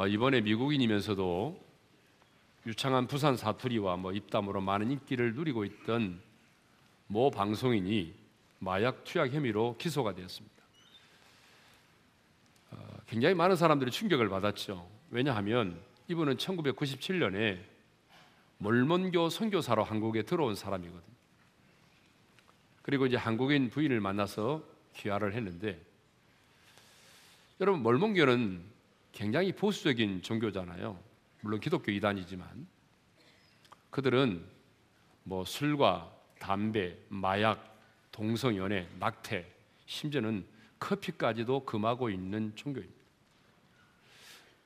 어, 이번에 미국인이면서도 유창한 부산 사투리와 뭐 입담으로 많은 인기를 누리고 있던 모 방송인이 마약 투약 혐의로 기소가 되었습니다. 어, 굉장히 많은 사람들이 충격을 받았죠. 왜냐하면 이분은 1997년에 몰몬교 선교사로 한국에 들어온 사람이거든요. 그리고 이제 한국인 부인을 만나서 귀화를 했는데 여러분 몰몬교는 굉장히 보수적인 종교잖아요. 물론 기독교 이단이지만 그들은 뭐 술과 담배, 마약, 동성연애, 낙태, 심지어는 커피까지도 금하고 있는 종교입니다.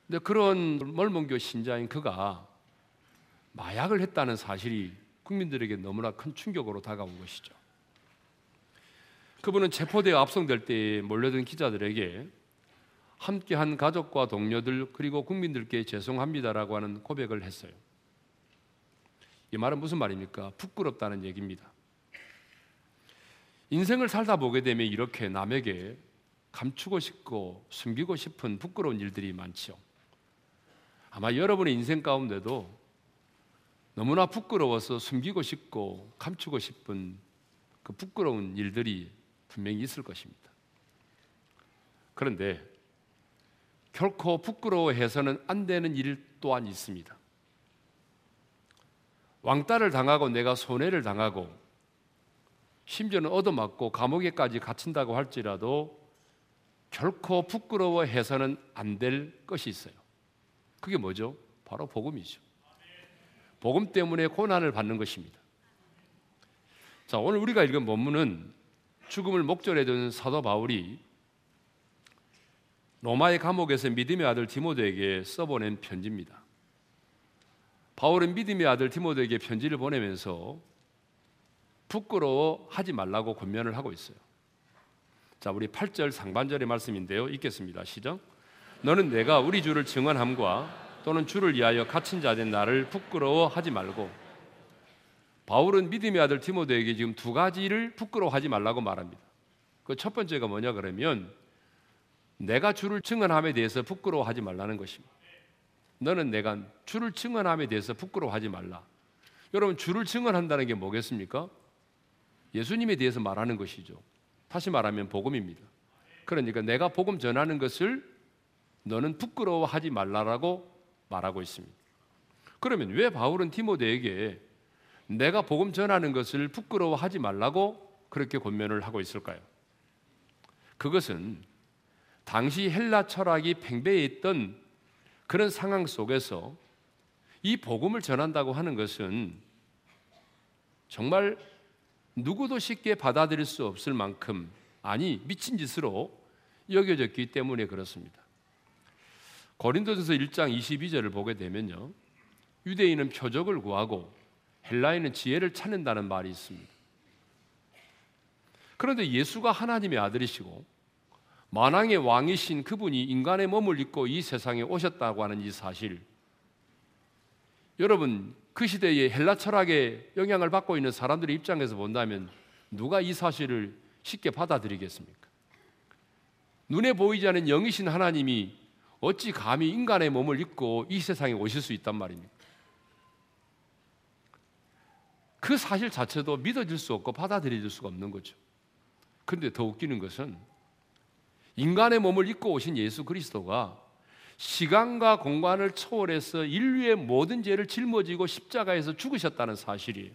근데 그런 멀몬교 신자인 그가 마약을 했다는 사실이 국민들에게 너무나 큰 충격으로 다가온 것이죠. 그분은 체포되어 압송될 때 몰려든 기자들에게 함께한 가족과 동료들 그리고 국민들께 죄송합니다라고 하는 고백을 했어요. 이 말은 무슨 말입니까? 부끄럽다는 얘기입니다. 인생을 살다 보게 되면 이렇게 남에게 감추고 싶고 숨기고 싶은 부끄러운 일들이 많죠. 아마 여러분의 인생 가운데도 너무나 부끄러워서 숨기고 싶고 감추고 싶은 그 부끄러운 일들이 분명히 있을 것입니다. 그런데 결코 부끄러워해서는 안 되는 일 또한 있습니다. 왕따를 당하고 내가 손해를 당하고 심지어는 얻어맞고 감옥에까지 갇힌다고 할지라도 결코 부끄러워해서는 안 될 것이 있어요. 그게 뭐죠? 바로 복음이죠. 복음 때문에 고난을 받는 것입니다. 자, 오늘 우리가 읽은 본문은 죽음을 목전에 둔 사도 바울이 로마의 감옥에서 믿음의 아들 디모데에게 써보낸 편지입니다. 바울은 믿음의 아들 디모데에게 편지를 보내면서 부끄러워하지 말라고 권면을 하고 있어요. 자, 우리 8절 상반절의 말씀인데요. 읽겠습니다. 시작. 너는 내가 우리 주를 증언함과 또는 주를 위하여 갇힌 자 된 나를 부끄러워하지 말고 바울은 믿음의 아들 디모데에게 지금 두 가지를 부끄러워하지 말라고 말합니다. 그 첫 번째가 뭐냐 그러면 내가 주를 증언함에 대해서 부끄러워하지 말라는 것입니다. 너는 내가 주를 증언함에 대해서 부끄러워하지 말라. 여러분 주를 증언한다는 게 뭐겠습니까? 예수님에 대해서 말하는 것이죠. 다시 말하면 복음입니다. 그러니까 내가 복음 전하는 것을 너는 부끄러워하지 말라라고 말하고 있습니다. 그러면 왜 바울은 디모데에게 내가 복음 전하는 것을 부끄러워하지 말라고 그렇게 권면을 하고 있을까요? 그것은 당시 헬라 철학이 팽배해 있던 그런 상황 속에서 이 복음을 전한다고 하는 것은 정말 누구도 쉽게 받아들일 수 없을 만큼 아니 미친 짓으로 여겨졌기 때문에 그렇습니다. 고린도전서 1장 22절을 보게 되면요. 유대인은 표적을 구하고 헬라인은 지혜를 찾는다는 말이 있습니다. 그런데 예수가 하나님의 아들이시고 만왕의 왕이신 그분이 인간의 몸을 입고 이 세상에 오셨다고 하는 이 사실. 여러분, 그 시대의 헬라 철학의 영향을 받고 있는 사람들의 입장에서 본다면 누가 이 사실을 쉽게 받아들이겠습니까? 눈에 보이지 않는 영이신 하나님이 어찌 감히 인간의 몸을 입고 이 세상에 오실 수 있단 말입니까? 그 사실 자체도 믿어질 수 없고 받아들여질 수가 없는 거죠. 그런데 더 웃기는 것은 인간의 몸을 입고 오신 예수 그리스도가 시간과 공간을 초월해서 인류의 모든 죄를 짊어지고 십자가에서 죽으셨다는 사실이에요.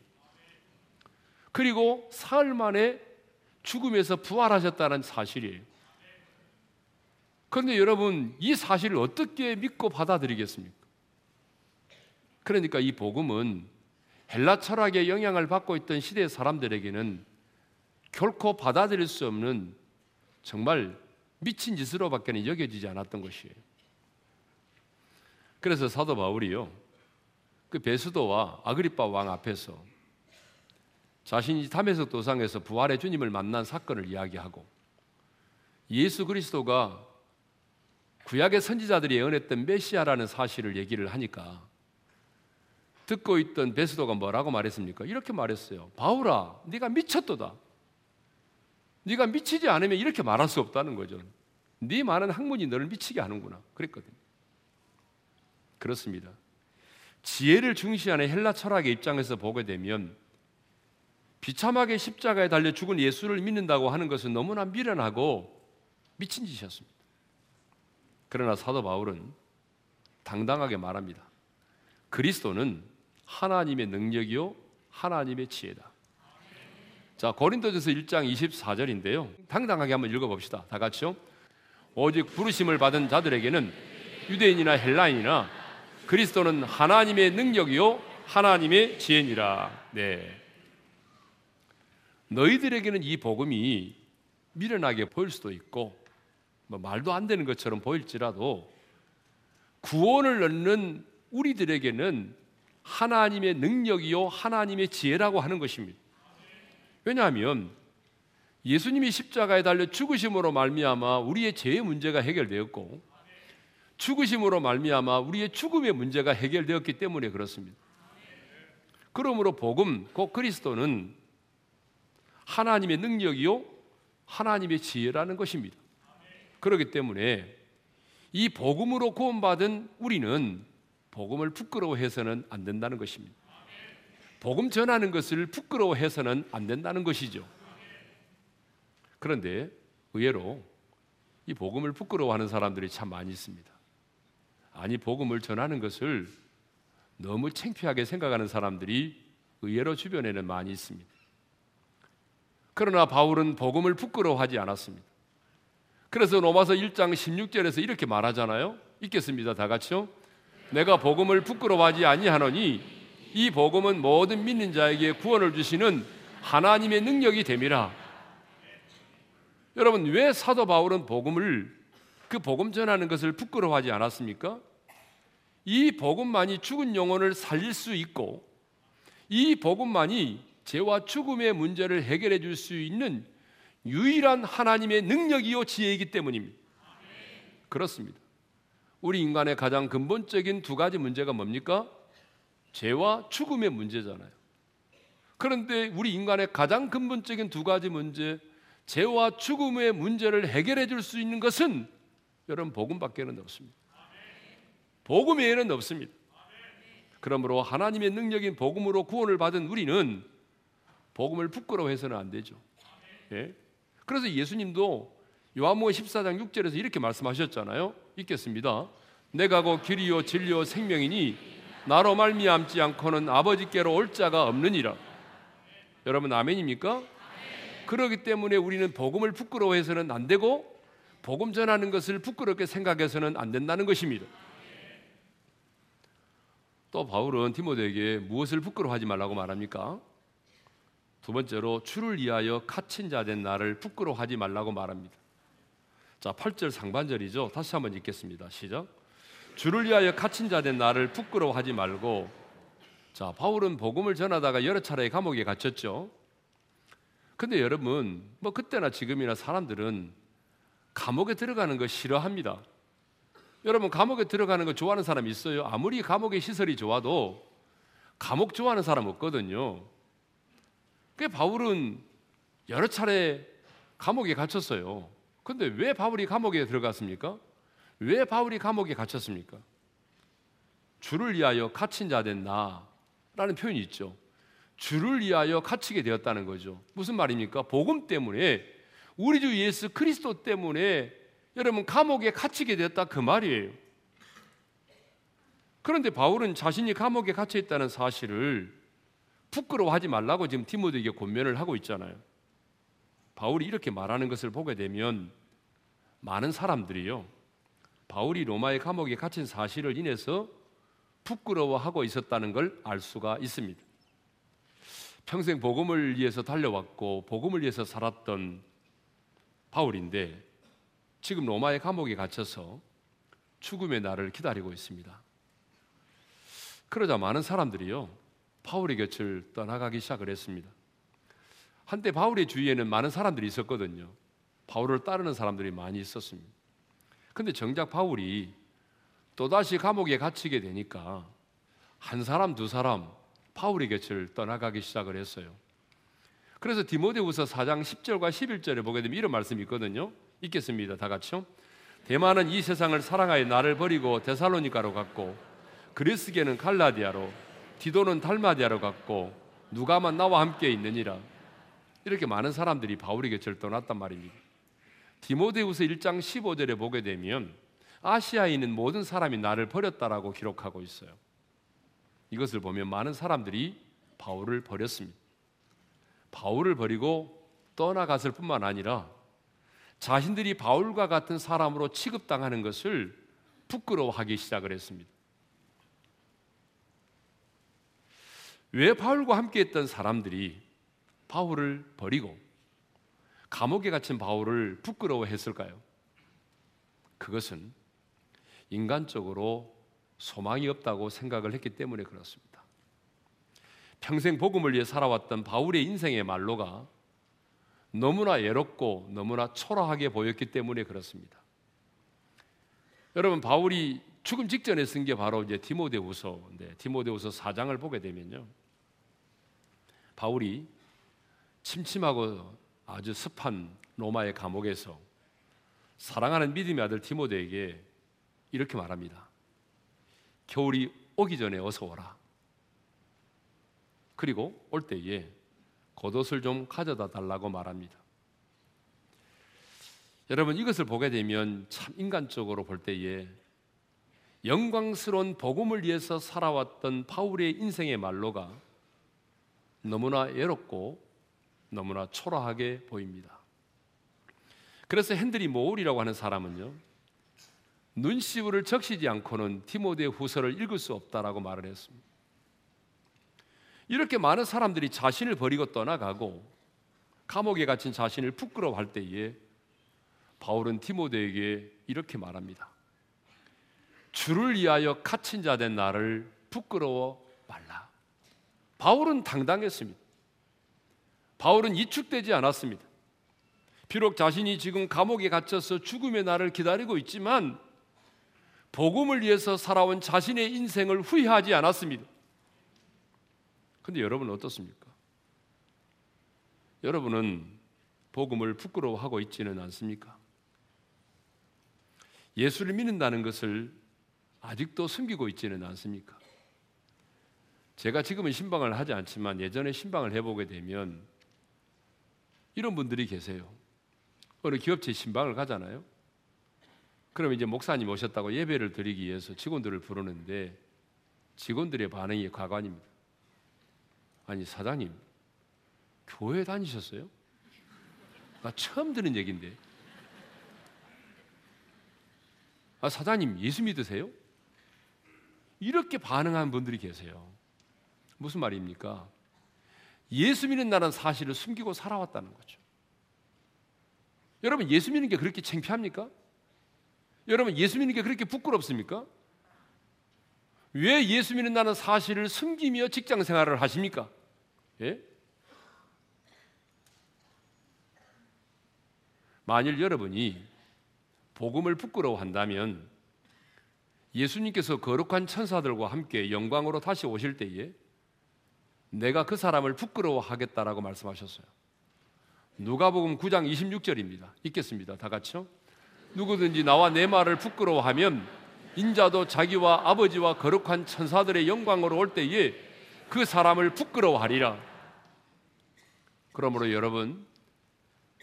그리고 사흘 만에 죽음에서 부활하셨다는 사실이에요. 그런데 여러분, 이 사실을 어떻게 믿고 받아들이겠습니까? 그러니까 이 복음은 헬라 철학의 영향을 받고 있던 시대 사람들에게는 결코 받아들일 수 없는 정말 미친 짓으로밖에 여겨지지 않았던 것이에요. 그래서 사도 바울이요. 그 베스도와 아그리파 왕 앞에서 자신이 담에서 도상에서 부활의 주님을 만난 사건을 이야기하고 예수 그리스도가 구약의 선지자들이 예언했던 메시아라는 사실을 얘기를 하니까 듣고 있던 베스도가 뭐라고 말했습니까? 이렇게 말했어요. 바울아, 네가 미쳤도다. 네가 미치지 않으면 이렇게 말할 수 없다는 거죠. 네 많은 학문이 너를 미치게 하는구나. 그랬거든요. 그렇습니다. 지혜를 중시하는 헬라 철학의 입장에서 보게 되면 비참하게 십자가에 달려 죽은 예수를 믿는다고 하는 것은 너무나 미련하고 미친 짓이었습니다. 그러나 사도 바울은 당당하게 말합니다. 그리스도는 하나님의 능력이요 하나님의 지혜다. 자, 고린도전서 1장 24절인데요. 당당하게 한번 읽어 봅시다. 다 같이요. 오직 부르심을 받은 자들에게는 유대인이나 헬라인이나 그리스도는 하나님의 능력이요 하나님의 지혜니라. 네. 너희들에게는 이 복음이 미련하게 보일 수도 있고 뭐 말도 안 되는 것처럼 보일지라도 구원을 얻는 우리들에게는 하나님의 능력이요 하나님의 지혜라고 하는 것입니다. 왜냐하면 예수님이 십자가에 달려 죽으심으로 말미암아 우리의 죄의 문제가 해결되었고 죽으심으로 말미암아 우리의 죽음의 문제가 해결되었기 때문에 그렇습니다. 그러므로 복음 곧 그리스도는 하나님의 능력이요 하나님의 지혜라는 것입니다. 그렇기 때문에 이 복음으로 구원받은 우리는 복음을 부끄러워해서는 안 된다는 것입니다. 복음 전하는 것을 부끄러워해서는 안 된다는 것이죠. 그런데 의외로 이 복음을 부끄러워하는 사람들이 참 많이 있습니다. 아니 복음을 전하는 것을 너무 창피하게 생각하는 사람들이 의외로 주변에는 많이 있습니다. 그러나 바울은 복음을 부끄러워하지 않았습니다. 그래서 로마서 1장 16절에서 이렇게 말하잖아요. 읽겠습니다. 다 같이요. 내가 복음을 부끄러워하지 아니하노니 이 복음은 모든 믿는 자에게 구원을 주시는 하나님의 능력이 됨이라. 여러분 왜 사도 바울은 복음을 그 복음 전하는 것을 부끄러워하지 않았습니까? 이 복음만이 죽은 영혼을 살릴 수 있고 이 복음만이 죄와 죽음의 문제를 해결해 줄 수 있는 유일한 하나님의 능력이요 지혜이기 때문입니다. 그렇습니다. 우리 인간의 가장 근본적인 두 가지 문제가 뭡니까? 죄와 죽음의 문제잖아요. 그런데 우리 인간의 가장 근본적인 두 가지 문제, 죄와 죽음의 문제를 해결해 줄 수 있는 것은 여러분 복음밖에는 없습니다. 복음 외에는 없습니다. 그러므로 하나님의 능력인 복음으로 구원을 받은 우리는 복음을 부끄러워해서는 안 되죠. 예? 그래서 예수님도 요한복음 14장 6절에서 이렇게 말씀하셨잖아요. 읽겠습니다. 내가 곧 길이요 진리요 생명이니 나로 말미암지 않고는 아버지께로 올 자가 없느니라. 여러분 아멘입니까? 그러기 때문에 우리는 복음을 부끄러워해서는 안 되고 복음 전하는 것을 부끄럽게 생각해서는 안 된다는 것입니다. 또 바울은 디모데에게 무엇을 부끄러워하지 말라고 말합니까? 두 번째로 주를 위하여 갇힌 자 된 나를 부끄러워하지 말라고 말합니다. 자, 8절 상반절이죠. 다시 한번 읽겠습니다. 시작. 주를 위하여 갇힌 자 된 나를 부끄러워하지 말고 자, 바울은 복음을 전하다가 여러 차례 감옥에 갇혔죠. 근데 여러분, 뭐 그때나 지금이나 사람들은 감옥에 들어가는 거 싫어합니다. 여러분, 감옥에 들어가는 거 좋아하는 사람 있어요? 아무리 감옥의 시설이 좋아도 감옥 좋아하는 사람 없거든요. 그 바울은 여러 차례 감옥에 갇혔어요. 근데 왜 바울이 감옥에 들어갔습니까? 왜 바울이 감옥에 갇혔습니까? 주를 위하여 갇힌 자 된 나 라는 표현이 있죠. 주를 위하여 갇히게 되었다는 거죠. 무슨 말입니까? 복음 때문에 우리 주 예수 그리스도 때문에 여러분 감옥에 갇히게 되었다 그 말이에요. 그런데 바울은 자신이 감옥에 갇혀 있다는 사실을 부끄러워하지 말라고 지금 디모데에게 권면을 하고 있잖아요. 바울이 이렇게 말하는 것을 보게 되면 많은 사람들이요. 바울이 로마의 감옥에 갇힌 사실을 인해서 부끄러워하고 있었다는 걸 알 수가 있습니다. 평생 복음을 위해서 달려왔고 복음을 위해서 살았던 바울인데 지금 로마의 감옥에 갇혀서 죽음의 날을 기다리고 있습니다. 그러자 많은 사람들이요. 바울의 곁을 떠나가기 시작을 했습니다. 한때 바울의 주위에는 많은 사람들이 있었거든요. 바울을 따르는 사람들이 많이 있었습니다. 근데 정작 바울이 또다시 감옥에 갇히게 되니까 한 사람 두 사람 바울의 곁을 떠나가기 시작을 했어요. 그래서 디모데후서 4장 10절과 11절에 보게 되면 이런 말씀이 있거든요. 읽겠습니다. 다 같이요. 대만은 이 세상을 사랑하여 나를 버리고 데살로니가로 갔고 그리스계는 갈라디아로 디도는 달마디아로 갔고 누가만 나와 함께 있느니라 이렇게 많은 사람들이 바울에게 절 떠났단 말입니다. 디모데후서 1장 15절에 보게 되면 아시아에 있는 모든 사람이 나를 버렸다라고 기록하고 있어요. 이것을 보면 많은 사람들이 바울을 버렸습니다. 바울을 버리고 떠나갔을 뿐만 아니라 자신들이 바울과 같은 사람으로 취급당하는 것을 부끄러워하기 시작을 했습니다. 왜 바울과 함께 했던 사람들이 바울을 버리고 감옥에 갇힌 바울을 부끄러워했을까요? 그것은 인간적으로 소망이 없다고 생각을 했기 때문에 그렇습니다. 평생 복음을 위해 살아왔던 바울의 인생의 말로가 너무나 외롭고 너무나 초라하게 보였기 때문에 그렇습니다. 여러분 바울이 죽음 직전에 쓴 게 바로 이제 디모데후서인데 디모데후서 4장을 보게 되면요. 바울이 침침하고 아주 습한 로마의 감옥에서 사랑하는 믿음의 아들 디모데에게 이렇게 말합니다. 겨울이 오기 전에 어서 오라. 그리고 올 때에 겉옷을 좀 가져다 달라고 말합니다. 여러분 이것을 보게 되면 참 인간적으로 볼 때에 영광스러운 복음을 위해서 살아왔던 바울의 인생의 말로가 너무나 외롭고 너무나 초라하게 보입니다. 그래서 핸들이 모울이라고 하는 사람은요. 눈시울을 적시지 않고는 디모데 후서를 읽을 수 없다라고 말을 했습니다. 이렇게 많은 사람들이 자신을 버리고 떠나가고 감옥에 갇힌 자신을 부끄러워할 때에 바울은 디모데에게 이렇게 말합니다. 주를 위하여 갇힌 자 된 나를 부끄러워 말라. 바울은 당당했습니다. 바울은 이축되지 않았습니다. 비록 자신이 지금 감옥에 갇혀서 죽음의 날을 기다리고 있지만 복음을 위해서 살아온 자신의 인생을 후회하지 않았습니다. 근데 여러분은 어떻습니까? 여러분은 복음을 부끄러워하고 있지는 않습니까? 예수를 믿는다는 것을 아직도 숨기고 있지는 않습니까? 제가 지금은 신방을 하지 않지만 예전에 신방을 해보게 되면 이런 분들이 계세요. 어느 기업체 신방을 가잖아요. 그럼 이제 목사님 오셨다고 예배를 드리기 위해서 직원들을 부르는데 직원들의 반응이 가관입니다. 아니 사장님 교회 다니셨어요? 나 처음 듣는 얘긴데. 아 사장님 예수 믿으세요? 이렇게 반응한 분들이 계세요. 무슨 말입니까? 예수 믿는다는 사실을 숨기고 살아왔다는 거죠. 여러분 예수 믿는 게 그렇게 창피합니까? 여러분 예수 믿는 게 그렇게 부끄럽습니까? 왜 예수 믿는다는 사실을 숨기며 직장 생활을 하십니까? 예? 만일 여러분이 복음을 부끄러워한다면 예수님께서 거룩한 천사들과 함께 영광으로 다시 오실 때에 내가 그 사람을 부끄러워하겠다라고 말씀하셨어요. 누가복음 9장 26절입니다. 읽겠습니다. 다 같이요. 누구든지 나와 내 말을 부끄러워하면 인자도 자기와 아버지와 거룩한 천사들의 영광으로 올 때에 그 사람을 부끄러워하리라. 그러므로 여러분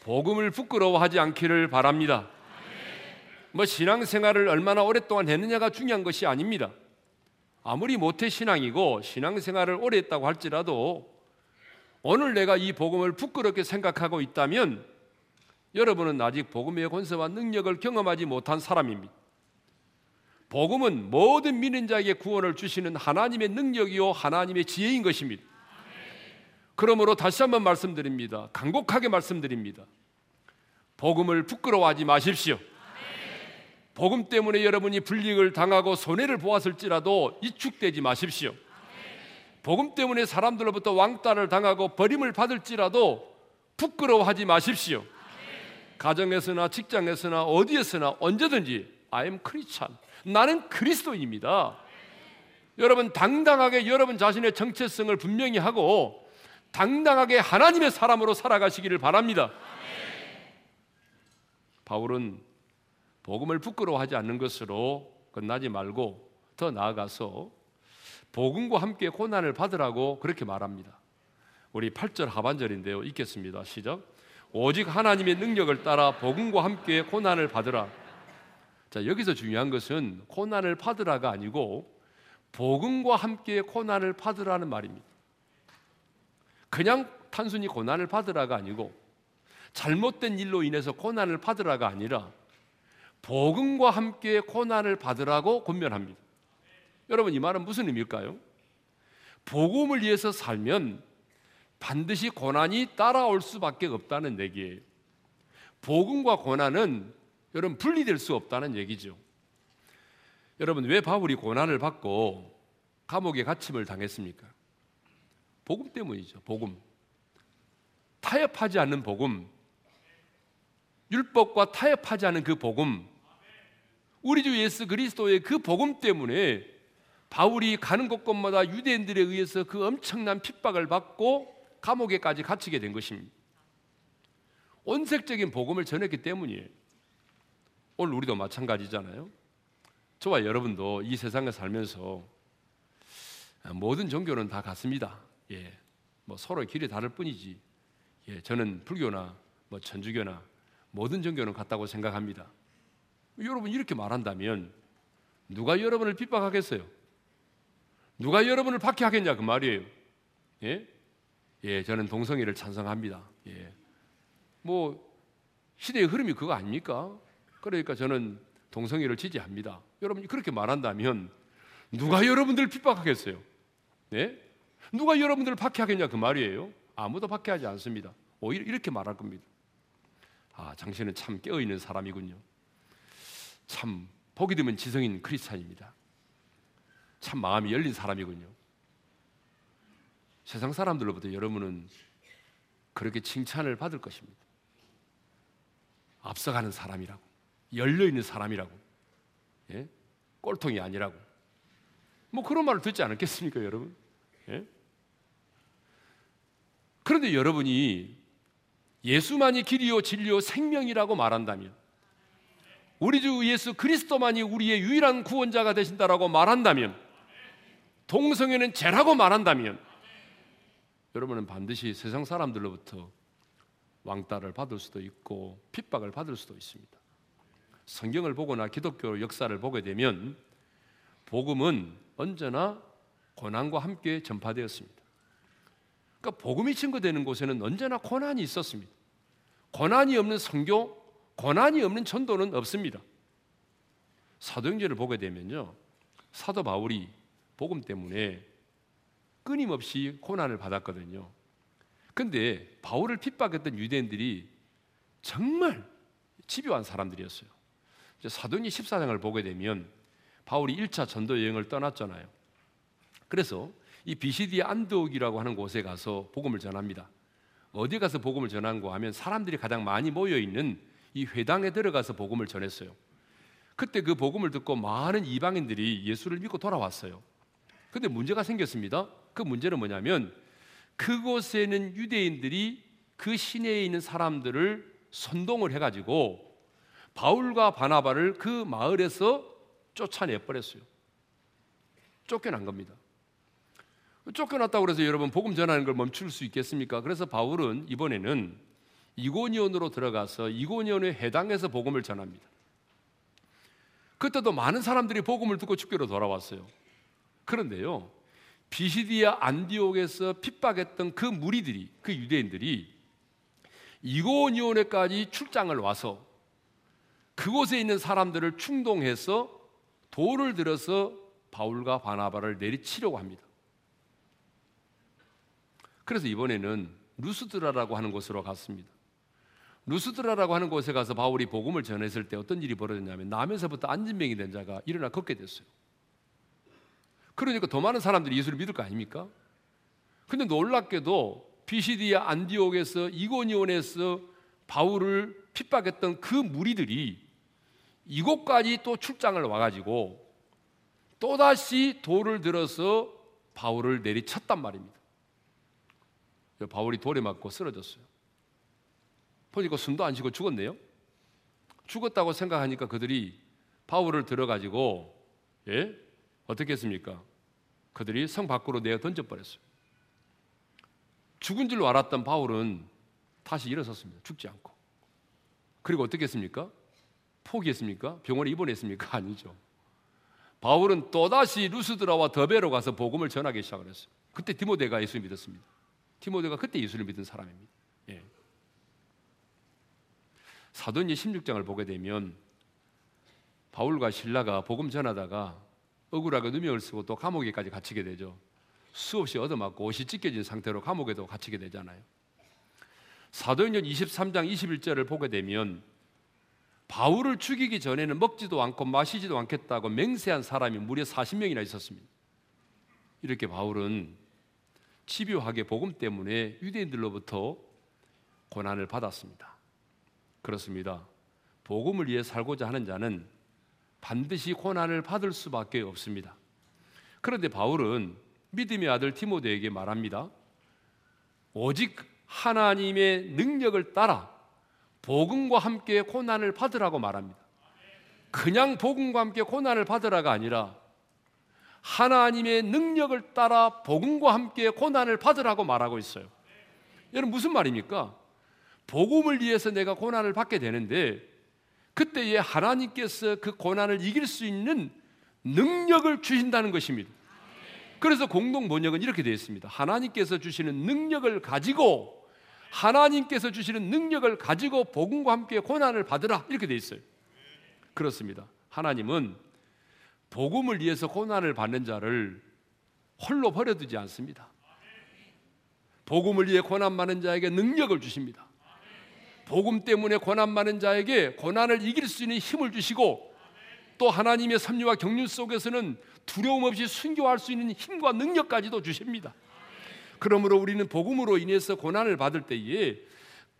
복음을 부끄러워하지 않기를 바랍니다. 뭐 신앙생활을 얼마나 오랫동안 했느냐가 중요한 것이 아닙니다. 아무리 모태 신앙이고 신앙생활을 오래 했다고 할지라도 오늘 내가 이 복음을 부끄럽게 생각하고 있다면 여러분은 아직 복음의 권세와 능력을 경험하지 못한 사람입니다. 복음은 모든 믿는 자에게 구원을 주시는 하나님의 능력이요 하나님의 지혜인 것입니다. 그러므로 다시 한번 말씀드립니다. 간곡하게 말씀드립니다. 복음을 부끄러워하지 마십시오. 복음 때문에 여러분이 불이익을 당하고 손해를 보았을지라도 이축되지 마십시오. 복음 때문에 사람들로부터 왕따를 당하고 버림을 받을지라도 부끄러워하지 마십시오. 가정에서나 직장에서나 어디에서나 언제든지 I am Christian. 나는 그리스도인입니다. 여러분 당당하게 여러분 자신의 정체성을 분명히 하고 당당하게 하나님의 사람으로 살아가시기를 바랍니다. 바울은 복음을 부끄러워하지 않는 것으로 끝나지 말고 더 나아가서 복음과 함께 고난을 받으라고 그렇게 말합니다. 우리 8절 하반절인데요. 읽겠습니다. 시작. 오직 하나님의 능력을 따라 복음과 함께 고난을 받으라. 자, 여기서 중요한 것은 고난을 받으라가 아니고 복음과 함께 고난을 받으라는 말입니다. 그냥 단순히 고난을 받으라가 아니고 잘못된 일로 인해서 고난을 받으라가 아니라 복음과 함께 고난을 받으라고 권면합니다. 여러분 이 말은 무슨 의미일까요? 복음을 위해서 살면 반드시 고난이 따라올 수밖에 없다는 얘기예요. 복음과 고난은 여러분 분리될 수 없다는 얘기죠. 여러분 왜 바울이 고난을 받고 감옥에 갇힘을 당했습니까? 복음 때문이죠. 복음. 타협하지 않는 복음. 율법과 타협하지 않은 그 복음. 우리 주 예수 그리스도의 그 복음 때문에 바울이 가는 곳곳마다 유대인들에 의해서 그 엄청난 핍박을 받고 감옥에까지 갇히게 된 것입니다. 온색적인 복음을 전했기 때문이에요. 오늘 우리도 마찬가지잖아요. 저와 여러분도 이 세상에 살면서 모든 종교는 다 같습니다. 예, 뭐 서로 길이 다를 뿐이지. 예, 저는 불교나 뭐 천주교나 모든 종교는 같다고 생각합니다. 여러분 이렇게 말한다면 누가 여러분을 핍박하겠어요? 누가 여러분을 박해하겠냐 그 말이에요. 예? 예, 저는 동성애를 찬성합니다. 예. 뭐 시대의 흐름이 그거 아닙니까? 그러니까 저는 동성애를 지지합니다. 여러분이 그렇게 말한다면 누가 여러분들 핍박하겠어요? 네? 누가 여러분들을 박해하겠냐 그 말이에요. 아무도 박해하지 않습니다. 오히려 이렇게 말할 겁니다. 아, 당신은 참 깨어 있는 사람이군요. 참 보기 드문 지성인 크리스찬입니다. 참 마음이 열린 사람이군요. 세상 사람들로부터 여러분은 그렇게 칭찬을 받을 것입니다. 앞서가는 사람이라고, 열려 있는 사람이라고, 예? 꼴통이 아니라고. 뭐 그런 말을 듣지 않았겠습니까, 여러분? 예? 그런데 여러분이 예수만이 길이요 진리요 생명이라고 말한다면 우리 주 예수 그리스도만이 우리의 유일한 구원자가 되신다라고 말한다면 동성애는 죄라고 말한다면 여러분은 반드시 세상 사람들로부터 왕따를 받을 수도 있고 핍박을 받을 수도 있습니다. 성경을 보거나 기독교 역사를 보게 되면 복음은 언제나 고난과 함께 전파되었습니다. 그러니까 복음이 증거되는 곳에는 언제나 고난이 있었습니다. 고난이 없는 성교, 고난이 없는 전도는 없습니다. 사도행전을 보게 되면요. 사도 바울이 복음 때문에 끊임없이 고난을 받았거든요. 근데 바울을 핍박했던 유대인들이 정말 집요한 사람들이었어요. 사도행 14장을 보게 되면 바울이 1차 전도 여행을 떠났잖아요. 그래서 이 비시디의 안드옥이라고 하는 곳에 가서 복음을 전합니다. 어디 가서 복음을 전한고 하면 사람들이 가장 많이 모여 있는 이 회당에 들어가서 복음을 전했어요. 그때 그 복음을 듣고 많은 이방인들이 예수를 믿고 돌아왔어요. 근데 문제가 생겼습니다. 그 문제는 뭐냐면 그곳에는 유대인들이 그 시내에 있는 사람들을 선동을 해가지고 바울과 바나바를 그 마을에서 쫓아내 버렸어요. 쫓겨난 겁니다. 쫓겨났다고 그래서 여러분 복음 전하는 걸 멈출 수 있겠습니까? 그래서 바울은 이번에는 이고니온으로 들어가서 이고니온의 해당에서 복음을 전합니다. 그때도 많은 사람들이 복음을 듣고 축교로 돌아왔어요. 그런데요, 비시디아 안디옥에서 핍박했던 그 무리들이, 그 유대인들이 이고니온에까지 출장을 와서 그곳에 있는 사람들을 충동해서 돌을 들어서 바울과 바나바를 내리치려고 합니다. 그래서 이번에는 루스드라라고 하는 곳으로 갔습니다. 루스드라라고 하는 곳에 가서 바울이 복음을 전했을 때 어떤 일이 벌어졌냐면 나면서부터 앉은뱅이 된 자가 일어나 걷게 됐어요. 그러니까 더 많은 사람들이 예수를 믿을 거 아닙니까? 근데 놀랍게도 비시디아 안디옥에서 이고니온에서 바울을 핍박했던 그 무리들이 이곳까지 또 출장을 와가지고 또다시 돌을 들어서 바울을 내리쳤단 말입니다. 바울이 돌에 맞고 쓰러졌어요. 보니까 숨도 안 쉬고 죽었네요. 죽었다고 생각하니까 그들이 바울을 들어가지고 예? 어떻게 했습니까? 그들이 성 밖으로 내어 던져버렸어요. 죽은 줄로 알았던 바울은 다시 일어섰습니다. 죽지 않고. 그리고 어떻게 했습니까? 포기했습니까? 병원에 입원했습니까? 아니죠. 바울은 또다시 루스드라와 더베로 가서 복음을 전하기 시작을 했어요. 그때 디모데가 예수를 믿었습니다. 디모데가 그때 예수를 믿은 사람입니다. 예. 사도행 16장을 보게 되면 바울과 신라가 복음 전하다가 억울하게 누명을 쓰고 또 감옥에까지 갇히게 되죠. 수없이 얻어맞고 옷이 찢겨진 상태로 감옥에도 갇히게 되잖아요. 사도행전 23장 21절을 보게 되면 바울을 죽이기 전에는 먹지도 않고 마시지도 않겠다고 맹세한 사람이 무려 40명이나 있었습니다. 이렇게 바울은 집요하게 복음 때문에 유대인들로부터 고난을 받았습니다. 그렇습니다. 복음을 위해 살고자 하는 자는 반드시 고난을 받을 수밖에 없습니다. 그런데 바울은 믿음의 아들 티모데에게 말합니다. 오직 하나님의 능력을 따라 복음과 함께 고난을 받으라고 말합니다. 그냥 복음과 함께 고난을 받으라가 아니라 하나님의 능력을 따라 복음과 함께 고난을 받으라고 말하고 있어요. 여러분 무슨 말입니까? 복음을 위해서 내가 고난을 받게 되는데 그때에 하나님께서 그 고난을 이길 수 있는 능력을 주신다는 것입니다. 그래서 공동 번역은 이렇게 되어 있습니다. 하나님께서 주시는 능력을 가지고 하나님께서 주시는 능력을 가지고 복음과 함께 고난을 받으라 이렇게 되어 있어요. 그렇습니다. 하나님은 복음을 위해서 고난을 받는 자를 홀로 버려두지 않습니다. 복음을 위해 고난 많은 자에게 능력을 주십니다. 복음 때문에 고난 많은 자에게 고난을 이길 수 있는 힘을 주시고 또 하나님의 섭리와 경륜 속에서는 두려움 없이 순교할 수 있는 힘과 능력까지도 주십니다. 그러므로 우리는 복음으로 인해서 고난을 받을 때에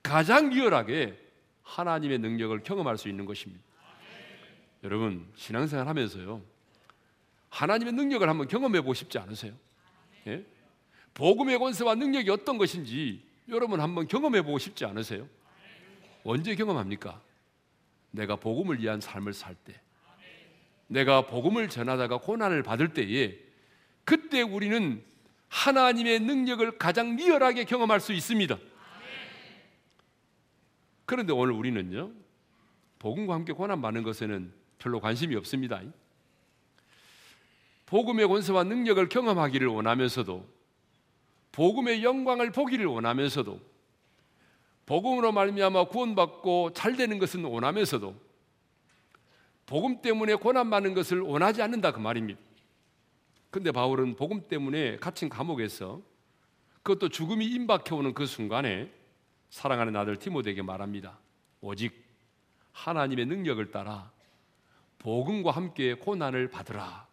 가장 리얼하게 하나님의 능력을 경험할 수 있는 것입니다. 여러분 신앙생활 하면서요 하나님의 능력을 한번 경험해 보고 싶지 않으세요? 예? 복음의 권세와 능력이 어떤 것인지 여러분 한번 경험해 보고 싶지 않으세요? 언제 경험합니까? 내가 복음을 위한 삶을 살 때, 내가 복음을 전하다가 고난을 받을 때에 그때 우리는 하나님의 능력을 가장 리얼하게 경험할 수 있습니다. 그런데 오늘 우리는요, 복음과 함께 고난 받는 것에는 별로 관심이 없습니다. 복음의 권세와 능력을 경험하기를 원하면서도 복음의 영광을 보기를 원하면서도 복음으로 말미암아 구원받고 잘 되는 것은 원하면서도 복음 때문에 고난 받는 것을 원하지 않는다 그 말입니다. 근데 바울은 복음 때문에 갇힌 감옥에서 그것도 죽음이 임박해 오는 그 순간에 사랑하는 아들 티모데에게 말합니다. 오직 하나님의 능력을 따라 복음과 함께 고난을 받으라.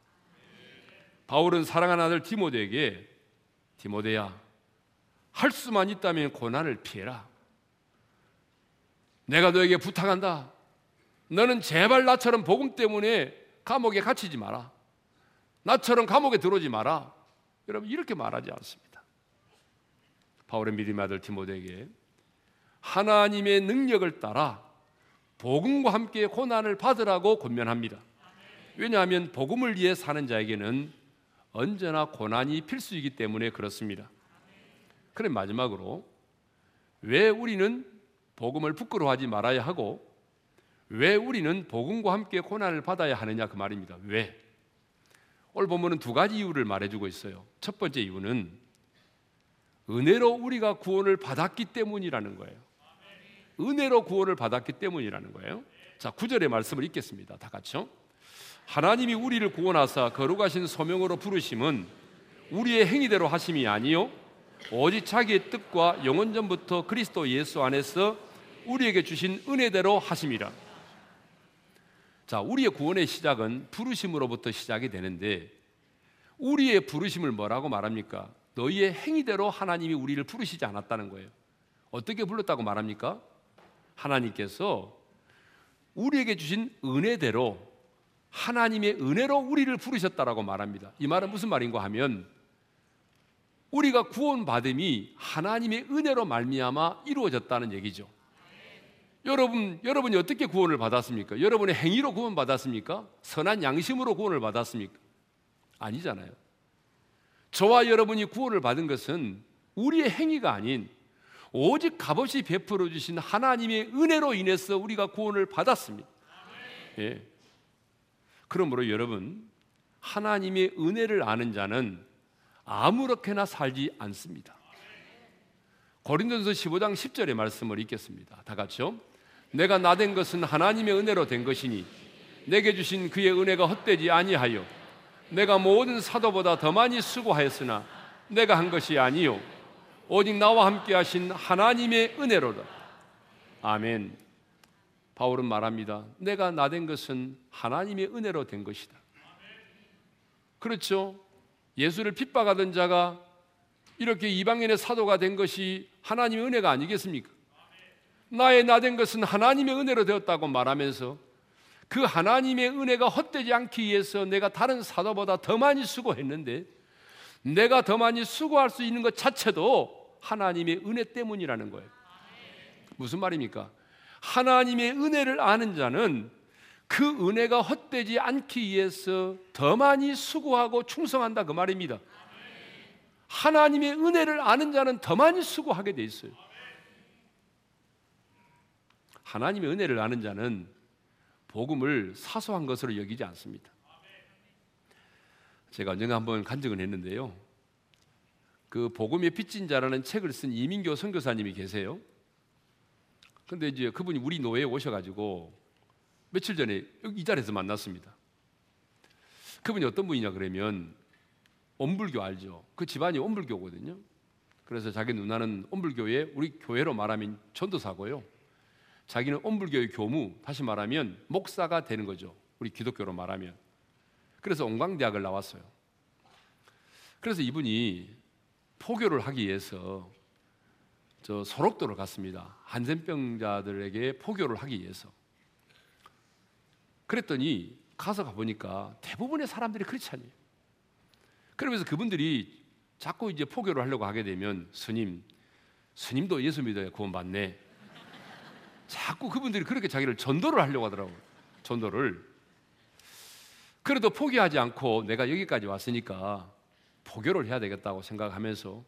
바울은 사랑하는 아들 디모데에게 디모데야 할 수만 있다면 고난을 피해라. 내가 너에게 부탁한다. 너는 제발 나처럼 복음 때문에 감옥에 갇히지 마라. 나처럼 감옥에 들어오지 마라. 여러분 이렇게 말하지 않습니다. 바울의 믿음의 아들 디모데에게 하나님의 능력을 따라 복음과 함께 고난을 받으라고 권면합니다. 왜냐하면 복음을 위해 사는 자에게는 언제나 고난이 필수이기 때문에 그렇습니다. 그래 마지막으로 왜 우리는 복음을 부끄러워하지 말아야 하고 왜 우리는 복음과 함께 고난을 받아야 하느냐 그 말입니다. 왜? 오늘 본문은 두 가지 이유를 말해주고 있어요. 첫 번째 이유는 은혜로 우리가 구원을 받았기 때문이라는 거예요. 은혜로 구원을 받았기 때문이라는 거예요. 자, 구절의 말씀을 읽겠습니다. 다 같이요. 하나님이 우리를 구원하사 거룩하신 소명으로 부르심은 우리의 행위대로 하심이 아니요 오직 자기의 뜻과 영원 전부터 그리스도 예수 안에서 우리에게 주신 은혜대로 하심이라. 자, 우리의 구원의 시작은 부르심으로부터 시작이 되는데 우리의 부르심을 뭐라고 말합니까? 너희의 행위대로 하나님이 우리를 부르시지 않았다는 거예요. 어떻게 불렀다고 말합니까? 하나님께서 우리에게 주신 은혜대로 하나님의 은혜로 우리를 부르셨다라고 말합니다. 이 말은 무슨 말인가 하면 우리가 구원받음이 하나님의 은혜로 말미암아 이루어졌다는 얘기죠. 여러분, 여러분이 어떻게 구원을 받았습니까? 여러분의 행위로 구원 받았습니까? 선한 양심으로 구원을 받았습니까? 아니잖아요. 저와 여러분이 구원을 받은 것은 우리의 행위가 아닌 오직 값없이 베풀어 주신 하나님의 은혜로 인해서 우리가 구원을 받았습니다. 예. 그러므로 여러분 하나님의 은혜를 아는 자는 아무렇게나 살지 않습니다. 고린도서 15장 10절의 말씀을 읽겠습니다. 다 같이요. 내가 나 된 것은 하나님의 은혜로 된 것이니 내게 주신 그의 은혜가 헛되지 아니하여 내가 모든 사도보다 더 많이 수고하였으나 내가 한 것이 아니요 오직 나와 함께 하신 하나님의 은혜로다. 아멘. 바울은 말합니다. 내가 나 된 것은 하나님의 은혜로 된 것이다. 그렇죠. 예수를 핍박하던 자가 이렇게 이방인의 사도가 된 것이 하나님의 은혜가 아니겠습니까? 나의 나 된 것은 하나님의 은혜로 되었다고 말하면서 그 하나님의 은혜가 헛되지 않기 위해서 내가 다른 사도보다 더 많이 수고했는데 내가 더 많이 수고할 수 있는 것 자체도 하나님의 은혜 때문이라는 거예요. 무슨 말입니까? 하나님의 은혜를 아는 자는 그 은혜가 헛되지 않기 위해서 더 많이 수고하고 충성한다 그 말입니다. 하나님의 은혜를 아는 자는 더 많이 수고하게 돼 있어요. 하나님의 은혜를 아는 자는 복음을 사소한 것으로 여기지 않습니다. 제가 언젠가 한번 간증을 했는데요. 그 복음의 빚진 자라는 책을 쓴 이민교 선교사님이 계세요. 근데 이제 그분이 우리 노예에 오셔가지고 며칠 전에 이 자리에서 만났습니다. 그분이 어떤 분이냐 그러면 엄불교 알죠? 그 집안이 엄불교거든요. 그래서 자기 누나는 엄불교의 우리 교회로 말하면 전도사고요. 자기는 엄불교의 교무, 다시 말하면 목사가 되는 거죠. 우리 기독교로 말하면. 그래서 온광대학을 나왔어요. 그래서 이분이 포교를 하기 위해서 저 소록도를 갔습니다. 한센병자들에게 포교를 하기 위해서. 그랬더니 가서 가보니까 대부분의 사람들이 않아요. 그러면서 그분들이 자꾸 이제 포교를 하려고 하게 되면 스님, 스님도 예수 믿어야 구원받네. 자꾸 그분들이 그렇게 자기를 전도를 하려고 하더라고요. 전도를. 그래도 포기하지 않고 내가 여기까지 왔으니까 포교를 해야 되겠다고 생각하면서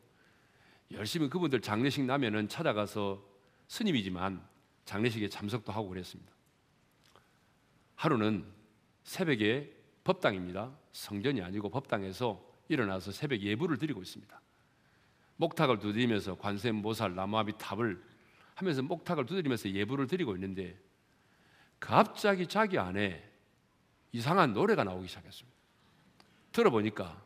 열심히 그분들 장례식 나면은 찾아가서 스님이지만 장례식에 참석도 하고 그랬습니다. 하루는 새벽에 법당입니다. 성전이 아니고 법당에서 일어나서 새벽 예불을 드리고 있습니다. 목탁을 두드리면서 관세음 보살 나무아비 탑을 하면서 목탁을 두드리면서 예불을 드리고 있는데 갑자기 자기 안에 이상한 노래가 나오기 시작했습니다. 들어보니까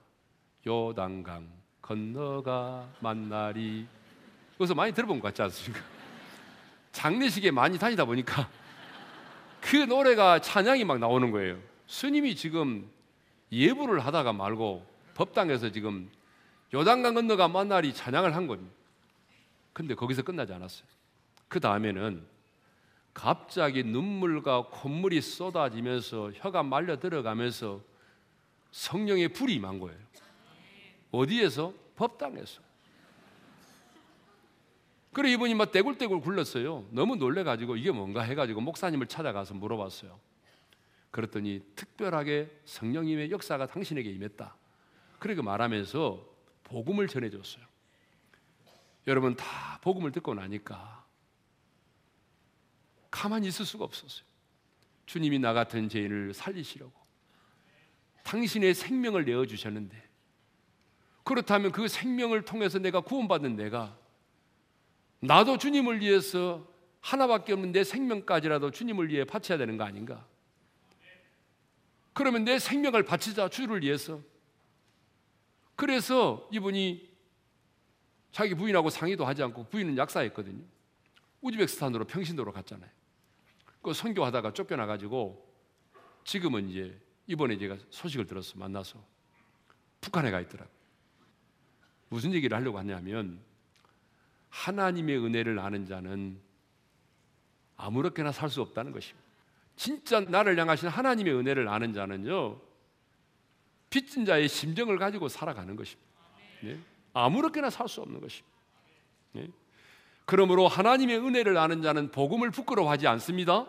요단강 건너가 만나리 그래서 많이 들어본 것 같지 않습니까? 장례식에 많이 다니다 보니까 그 노래가 찬양이 막 나오는 거예요. 스님이 지금 예불을 하다가 말고 법당에서 지금 요단강 건너가 만나리 찬양을 한 겁니다. 근데 거기서 끝나지 않았어요. 그 다음에는 갑자기 눈물과 콧물이 쏟아지면서 혀가 말려 들어가면서 성령의 불이 임한 거예요. 어디에서? 법당에서. 그래 이분이 막 떼굴떼굴 굴렀어요. 너무 놀래가지고 이게 뭔가 해가지고 목사님을 찾아가서 물어봤어요. 그랬더니 특별하게 성령님의 역사가 당신에게 임했다. 그렇게 말하면서 복음을 전해줬어요. 여러분 다 복음을 듣고 나니까 가만히 있을 수가 없었어요. 주님이 나 같은 죄인을 살리시려고 당신의 생명을 내어 주셨는데 그렇다면 그 생명을 통해서 내가 구원받는 내가 나도 주님을 위해서 하나밖에 없는 내 생명까지라도 주님을 위해 바쳐야 되는 거 아닌가? 그러면 내 생명을 바치자 주를 위해서. 그래서 이분이 자기 부인하고 상의도 하지 않고 부인은 약사였거든요. 우즈베크스탄으로 평신도로 갔잖아요. 그 선교하다가 쫓겨나 가지고 지금은 이제 이번에 제가 소식을 들었어 만나서 북한에 가 있더라고. 무슨 얘기를 하려고 하냐면 하나님의 은혜를 아는 자는 아무렇게나 살 수 없다는 것입니다. 진짜 나를 향하신 하나님의 은혜를 아는 자는요, 빚진 자의 심정을 가지고 살아가는 것입니다. 네? 아무렇게나 살 수 없는 것입니다. 네? 그러므로 하나님의 은혜를 아는 자는 복음을 부끄러워하지 않습니다.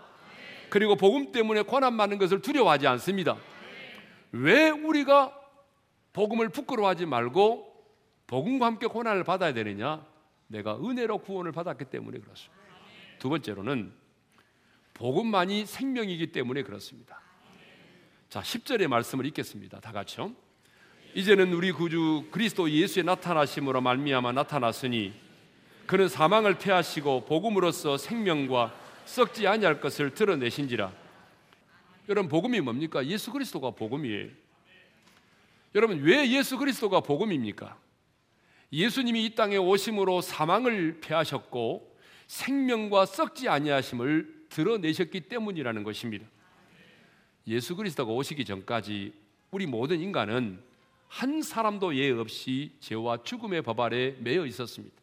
그리고 복음 때문에 고난 많은 것을 두려워하지 않습니다. 왜 우리가 복음을 부끄러워하지 말고 복음과 함께 고난을 받아야 되느냐? 내가 은혜로 구원을 받았기 때문에 그렇습니다. 두 번째로는 복음만이 생명이기 때문에 그렇습니다. 자, 10절의 말씀을 읽겠습니다. 다 같이요. 이제는 우리 구주 그리스도 예수의 나타나심으로 말미암아 나타났으니 그는 사망을 패하시고 복음으로써 생명과 썩지 아니할 것을 드러내신지라. 여러분 복음이 뭡니까? 예수 그리스도가 복음이에요. 여러분 왜 예수 그리스도가 복음입니까? 예수님이 이 땅에 오심으로 사망을 패하셨고 생명과 썩지 아니하심을 드러내셨기 때문이라는 것입니다. 예수 그리스도가 오시기 전까지 우리 모든 인간은 한 사람도 예 없이 죄와 죽음의 법 아래 매여 있었습니다.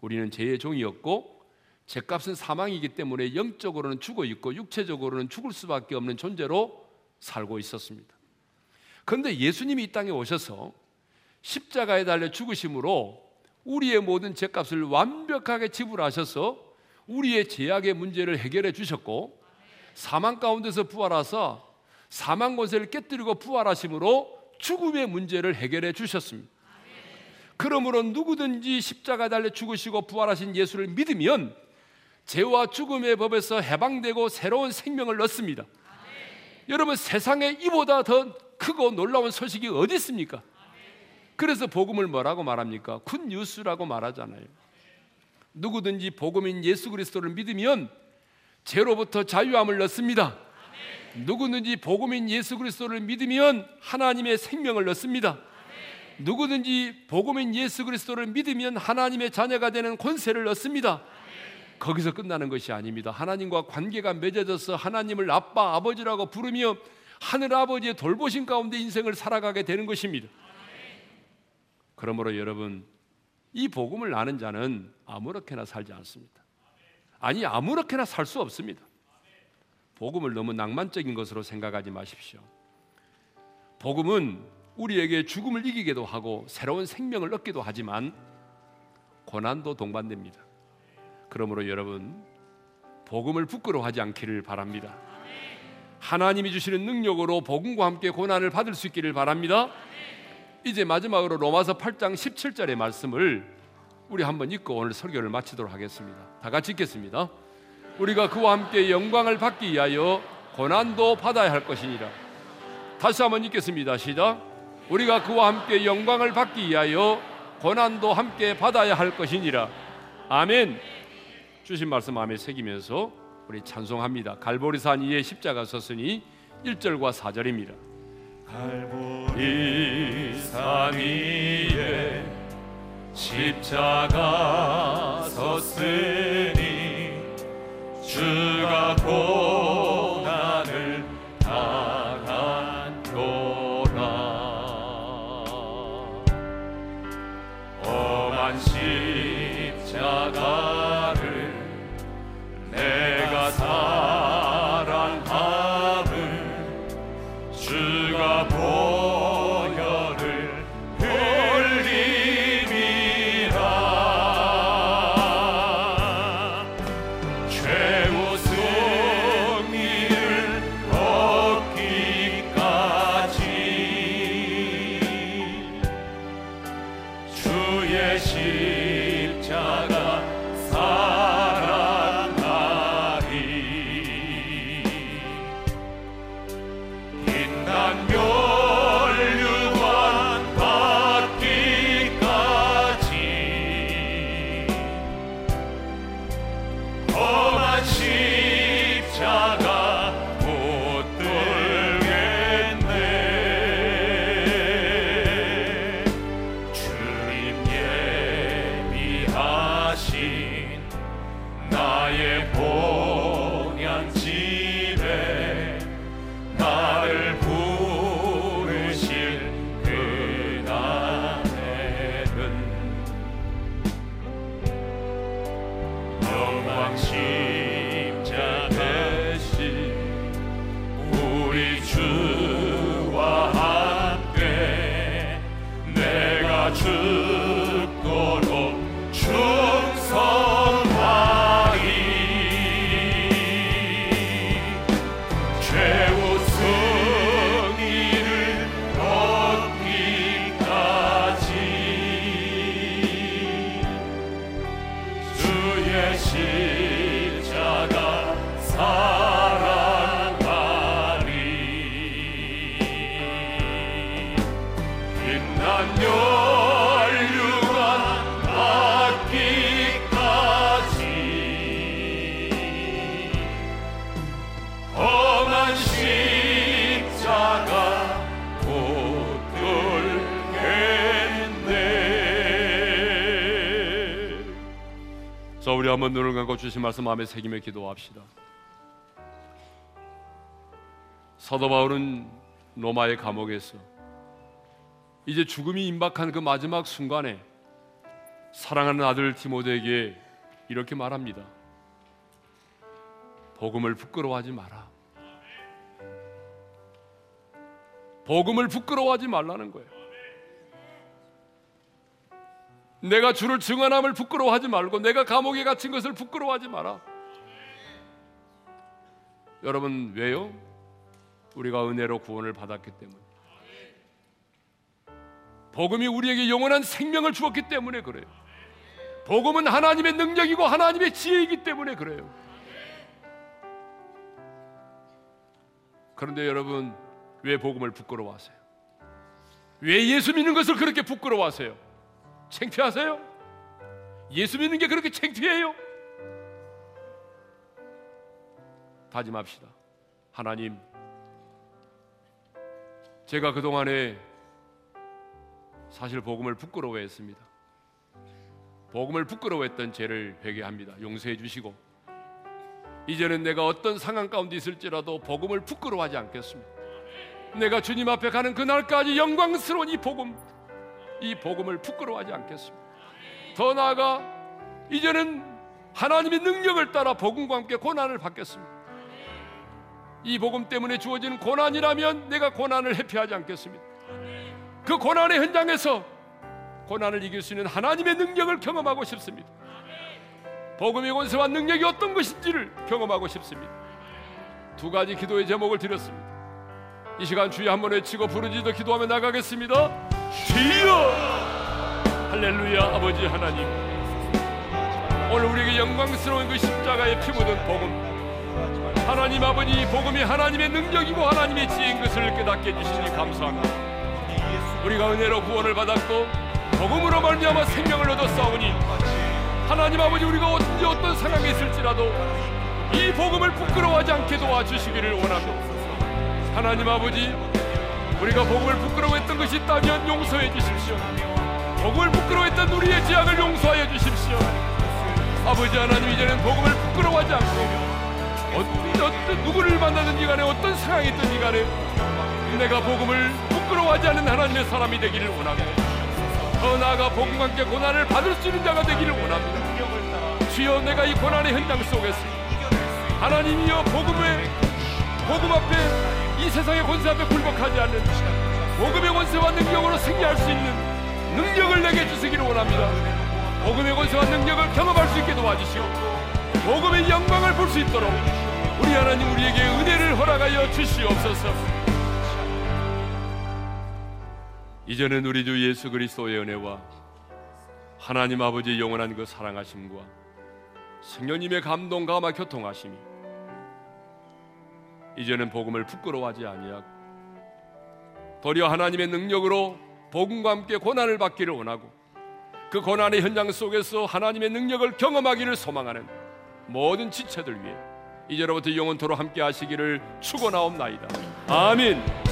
우리는 죄의 종이었고 죄값은 사망이기 때문에 영적으로는 죽어 있고 육체적으로는 죽을 수밖에 없는 존재로 살고 있었습니다. 그런데 예수님이 이 땅에 오셔서 십자가에 달려 죽으심으로 우리의 모든 죄값을 완벽하게 지불하셔서 우리의 죄악의 문제를 해결해 주셨고 사망 가운데서 부활하사 사망 권세를 깨뜨리고 부활하심으로 죽음의 문제를 해결해 주셨습니다. 그러므로 누구든지 십자가 달려 죽으시고 부활하신 예수를 믿으면 죄와 죽음의 법에서 해방되고 새로운 생명을 얻습니다. 여러분 세상에 이보다 더 크고 놀라운 소식이 어디 있습니까? 그래서 복음을 뭐라고 말합니까? good news라고 말하잖아요. 누구든지 복음인 예수 그리스도를 믿으면 죄로부터 자유함을 얻습니다. 누구든지 복음인 예수 그리스도를 믿으면 하나님의 생명을 얻습니다. 누구든지 복음인 예수 그리스도를 믿으면 하나님의 자녀가 되는 권세를 얻습니다. 거기서 끝나는 것이 아닙니다. 하나님과 관계가 맺어져서 하나님을 아빠, 아버지라고 부르며 하늘 아버지의 돌보심 가운데 인생을 살아가게 되는 것입니다. 그러므로 여러분, 이 복음을 아는 자는 아무렇게나 살지 않습니다. 아니, 아무렇게나 살 수 없습니다. 복음을 너무 낭만적인 것으로 생각하지 마십시오. 복음은 우리에게 죽음을 이기게도 하고 새로운 생명을 얻기도 하지만 고난도 동반됩니다. 그러므로 여러분 복음을 부끄러워하지 않기를 바랍니다. 하나님이 주시는 능력으로 복음과 함께 고난을 받을 수 있기를 바랍니다. 이제 마지막으로 로마서 8장 17절의 말씀을 우리 한번 읽고 오늘 설교를 마치도록 하겠습니다. 다 같이 읽겠습니다. 우리가 그와 함께 영광을 받기 위하여 고난도 받아야 할 것이니라. 다시 한번 읽겠습니다. 시작. 우리가 그와 함께 영광을 받기 위하여 고난도 함께 받아야 할 것이니라. 아멘. 주신 말씀 마음에 새기면서 우리 찬송합니다. 갈보리산 위에 십자가 섰으니 1절과 4절입니다. 갈보리 산 위에 십자가 섰으니 주가 고 우리 한번 눈을 감고 주신 말씀 마음에 새기며 기도합시다. 사도 바울은 로마의 감옥에서 이제 죽음이 임박한 그 마지막 순간에 사랑하는 아들 디모데에게 이렇게 말합니다. 복음을 부끄러워하지 마라. 복음을 부끄러워하지 말라는 거예요. 내가 주를 증언함을 부끄러워하지 말고 내가 감옥에 갇힌 것을 부끄러워하지 마라. 여러분 왜요? 우리가 은혜로 구원을 받았기 때문. 복음이 우리에게 영원한 생명을 주었기 때문에 그래요. 복음은 하나님의 능력이고 하나님의 지혜이기 때문에 그래요. 그런데 여러분 왜 복음을 부끄러워하세요? 왜 예수 믿는 것을 그렇게 부끄러워하세요? 창피하세요? 예수 믿는 게 그렇게 창피해요? 다짐합시다. 하나님, 제가 그동안에 사실 복음을 부끄러워했습니다. 복음을 부끄러워했던 죄를 회개합니다. 용서해 주시고 이제는 내가 어떤 상황 가운데 있을지라도 복음을 부끄러워하지 않겠습니다. 내가 주님 앞에 가는 그날까지 영광스러운 이 복음, 이 복음을 부끄러워하지 않겠습니다. 더 나아가 이제는 하나님의 능력을 따라 복음과 함께 고난을 받겠습니다. 이 복음 때문에 주어진 고난이라면 내가 고난을 회피하지 않겠습니다. 그 고난의 현장에서 고난을 이길 수 있는 하나님의 능력을 경험하고 싶습니다. 복음의 권세와 능력이 어떤 것인지를 경험하고 싶습니다. 두 가지 기도의 제목을 드렸습니다. 이 시간 주여 한번 외치고 부르짖어 기도하며 나가겠습니다. 주여! 할렐루야 아버지 하나님. 오늘 우리에게 영광스러운 그 십자가에 피 묻은 복음. 하나님 아버지 복음이 하나님의 능력이고 하나님의 지혜인 것을 깨닫게 해주시니 감사합니다. 우리가 은혜로 구원을 받았고 복음으로 말미암아 생명을 얻어 싸우니 하나님 아버지 우리가 언제 어떤 상황에 있을지라도 이 복음을 부끄러워하지 않게 도와주시기를 원합니다. 하나님 아버지 우리가 복음을 부끄러워했던 것이 있다면 용서해 주십시오. 복음을 부끄러워했던 우리의 죄악을 용서하여 주십시오. 아버지 하나님 이제는 복음을 부끄러워하지 않고 어떤, 어떤 누구를 만나든지 간에 어떤 상황이 있든지 간에 내가 복음을 부끄러워하지 않는 하나님의 사람이 되기를 원합니다. 더 나아가 복음과 함께 고난을 받을 수 있는 자가 되기를 원합니다. 주여 내가 이 고난의 현장 속에서 하나님이여 복음의 복음 앞에 이 세상의 권세 앞에 굴복하지 않는 복음의 권세와 능력으로 승리할 수 있는 능력을 내게 주시기를 원합니다. 복음의 권세와 능력을 경험할 수 있게 도와주시고 복음의 영광을 볼 수 있도록 우리 하나님 우리에게 은혜를 허락하여 주시옵소서. 이제는 우리 주 예수 그리스도의 은혜와 하나님 아버지의 영원한 그 사랑하심과 성령님의 감동과 아마 교통하심이 이제는 복음을 부끄러워하지 아니하고 도리어 하나님의 능력으로 복음과 함께 고난을 받기를 원하고 그 고난의 현장 속에서 하나님의 능력을 경험하기를 소망하는 모든 지체들 위해 이제로부터 영원토로 함께 하시기를 축원하옵나이다. 아멘.